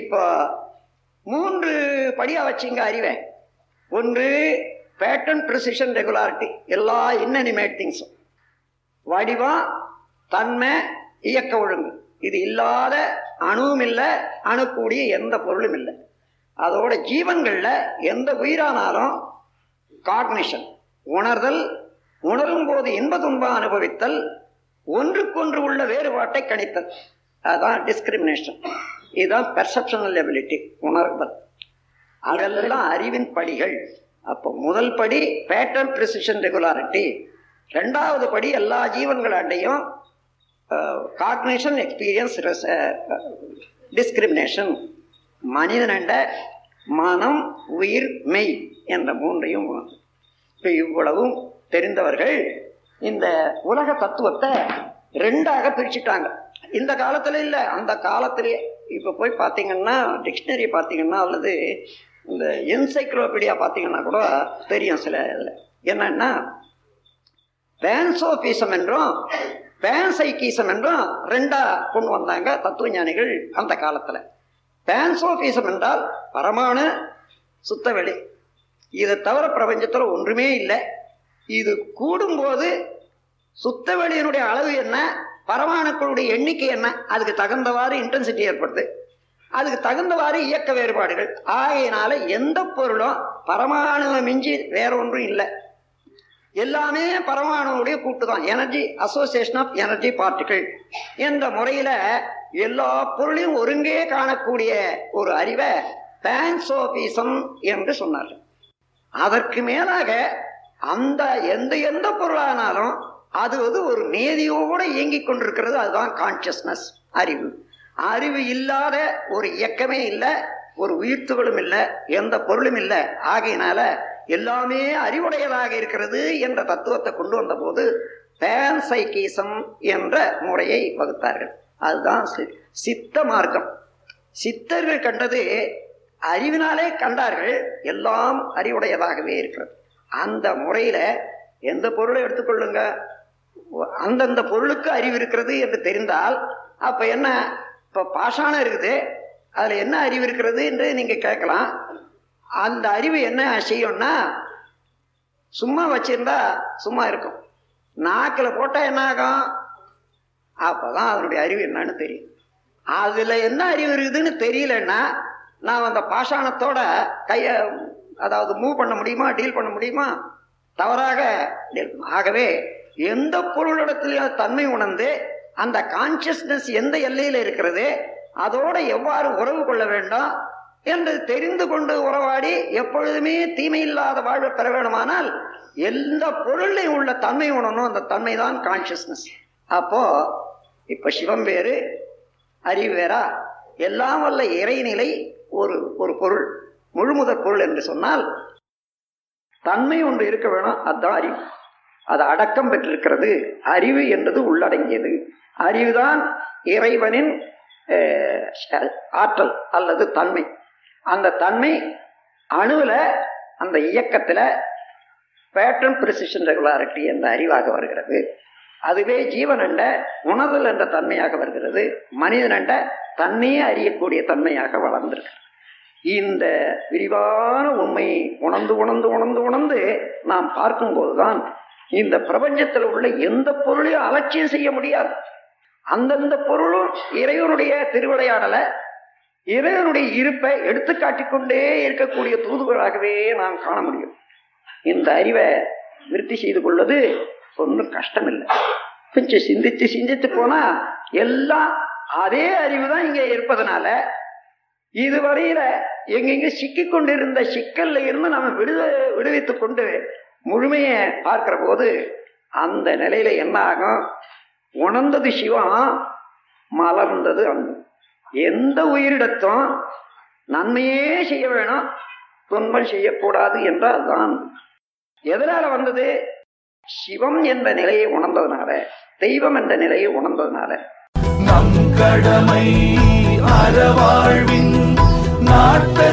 இப்போ மூன்று படியாக வச்சுங்க அறிவை ஒன்று பேட்டர்ன் ப்ரிசிஷன் ரெகுலாரிட்டி எல்லா இன்னிமேட் திங்ஸும் வடிவம் தன்மை இயக்க ஒழுங்கு. இது இல்லாத அணுவும் இல்லை அணுக்கூடிய எந்த பொருளும் இல்லை. அதோட ஜீவன்களில் எந்த உயிரானாலும் காக்னிஷன் உணர்தல் உணரும் போது இன்ப துன்பம் அனுபவித்தல் ஒன்றுக்கொன்று உள்ள வேறுபாட்டை கணித்தல். அதுதான் டிஸ்கிரிமினேஷன் இதுதான் பெர்செப்ஷனல் எபிலிட்டி உணர்தல் அதெல்லாம் அறிவின் படிகள். அப்போ முதல் படி பேட்டர்ன் ப்ரிசிஷன் ரெகுலாரிட்டி ரெண்டாவது படி எல்லா ஜீவன்களாண்டையும் கார்டினேஷன் எக்ஸ்பீரியன்ஸ் டிஸ்கிரிமினேஷன் மனிதனண்ட மனம் உயிர் மெய் என்ற மூன்றையும் இப்போ இவ்வளவும் தெரிந்தவர்கள் இந்த உலக தத்துவத்தை ரெண்டாக பிரிச்சுட்டாங்க. இந்த காலத்துல இல்லை அந்த காலத்திலேயே இப்போ போய் பார்த்தீங்கன்னா டிக்ஷனரி பார்த்தீங்கன்னா அல்லது இந்த என்சைக்ளோபீடியா பார்த்தீங்கன்னா கூட தெரியும் சில இதில். என்னன்னா பேன்சோபீசம் என்றும் பேன்சைக்கீசம் என்றும் ரெண்டா கொண்டு வந்தாங்க தத்துவ ஞானிகள் அந்த காலத்தில். பேன்சோபீசம் என்றால் பரமான சுத்தவெளி இதை தவிர பிரபஞ்சத்தில் ஒன்றுமே இல்லை. இது கூடும்போது சுத்தவெளியினுடைய அளவு என்ன? பரமாணுக்களுடைய எண்ணிக்கை என்ன? அதுக்கு தகுந்தவாறு இன்டென்சிட்டி ஏற்படுது. அதுக்கு தகுந்தவாறு இயக்க வேறுபாடுகள். ஆகையினால எந்த பொருளும் பரமாணுவை மிஞ்சி வேற ஒன்றும் இல்லை. எல்லாமே பரமாணுடைய கூட்டு தான் எனர்ஜி அசோசியேஷன் ஆஃப் எனர்ஜி பார்ட்டிகள் என்ற முறையில எல்லா பொருளையும் ஒருங்கே காணக்கூடிய ஒரு அறிவை பேன்சோபிசம் என்று சொன்னார்கள். அதற்கு மேலாக அந்த எந்த எந்த பொருளானாலும் அது வந்து ஒரு நேதியோடு இயங்கிக் கொண்டிருக்கிறது அதுதான் கான்சியஸ்னஸ் அறிவு. அறிவு இல்லாத ஒரு இயக்கமே இல்லை ஒரு உயிர்த்துகளும் இல்லை எந்த பொருளும் இல்லை. ஆகையினால எல்லாமே அறிவுடையதாக இருக்கிறது என்ற தத்துவத்தை கொண்டு வந்த போது பேன்சைக்கீசம் என்ற முறையை வகுத்தார்கள். அதுதான் சித்த மார்க்கம். சித்தர்கள் கண்டது அறிவினாலே கண்டார்கள் எல்லாம் அறிவுடையதாகவே இருக்கிறது. அந்த முறையில எந்த பொருளை எடுத்துக்கொள்ளுங்க? அந்தந்த பொருளுக்கு அறிவு இருக்கிறது என்று தெரிந்தால் அப்ப என்ன? இப்ப பாஷாணம் இருக்குது. அதுல என்ன அறிவு இருக்கிறது என்று நீங்க கேட்கலாம். அந்த அறிவு என்ன செய்யும்னா சும்மா வச்சிருந்தா சும்மா இருக்கும். நாக்கில் போட்டா என்ன ஆகும்? அப்பதான் அதனுடைய அறிவு என்னன்னு தெரியும். அதுல என்ன அறிவு இருக்குதுன்னு தெரியலன்னா நான் அந்த பாஷாணத்தோட கைய அதாவது மூவ் பண்ண முடியுமா டீல் பண்ண முடியுமா? தவறாக ஆகவே எந்த பொருளிடத்திலையும் தன்மை உணர்ந்து அந்த கான்சியஸ்னஸ் எந்த எல்லையில் இருக்கிறது அதோட எவ்வாறு உறவு கொள்ள வேண்டும் என்று தெரிந்து கொண்டு உறவாடி எப்பொழுதுமே தீமை இல்லாத வாழ்வை பெற வேண்டுமானால் எந்த பொருளையும் உள்ள தன்மை உணரணும் அந்த தன்மை தான் கான்சியஸ்னஸ் அப்போ இப்ப சிவம் வேறு அறிவு வேறா? எல்லாம் வல்ல இறைநிலை ஒரு ஒரு பொருள் முழுமுதற் பொருள் என்று சொன்னால் தன்மை ஒன்று இருக்க வேணும் அதுதான் அறிவு. அது அடக்கம் பெற்றிருக்கிறது. அறிவு என்பது உள்ளடங்கியது. அறிவுதான் இறைவனின் ஆற்றல் அல்லது தன்மை. அந்த தன்மை அணுவில் அந்த இயக்கத்தில் பேட்டர்ன் பிரிசிஷன் ரெகுலாரிட்டி என்ற அறிவாக வருகிறது. அதுவே ஜீவனண்ட உணர்தல் என்ற தன்மையாக வருகிறது. மனிதனண்ட தன்னையே அறியக்கூடிய தன்மையாக வளர்ந்திருக்கு இந்த விரிவான உண்மையை உணர்ந்து உணர்ந்து உணர்ந்து உணர்ந்து நாம் பார்க்கும்போதுதான் இந்த பிரபஞ்சத்தில் உள்ள எந்த பொருளையும் அலட்சியம் செய்ய முடியாது. அந்தந்த பொருளும் இறைவனுடைய திருவிளையாடலை இறைவனுடைய இருப்பை எடுத்து காட்டிக்கொண்டே இருக்கக்கூடிய தூதுகளாகவே நாம் காண முடியும். இந்த அறிவை விருத்தி செய்து கொள்வது ஒன்றும் கஷ்டம் இல்லை கொஞ்சம் சிந்திச்சு சிந்தித்து போனா எல்லாம் அதே அறிவு தான் இங்க இருப்பதனால இதுவரையில எங்கெங்க சிக்கி கொண்டிருந்த சிக்கல்ல இருந்து நம்ம விடுத விடுவித்துக் கொண்டு முழுமையை பார்க்கிற போது அந்த நிலையில என்ன ஆகும் உணர்ந்தது சிவம் மலர்ந்தது அன்பு. எந்த உயிரிடத்தும் நன்மையே செய்ய வேணும் துன்பம் செய்யக்கூடாது என்றால் தான் எதனால வந்தது? சிவம் என்ற நிலையை உணர்ந்ததுனால தெய்வம் என்ற நிலையை உணர்ந்ததுனால. நம் கடமை அறவாழ்வின் நாட்டை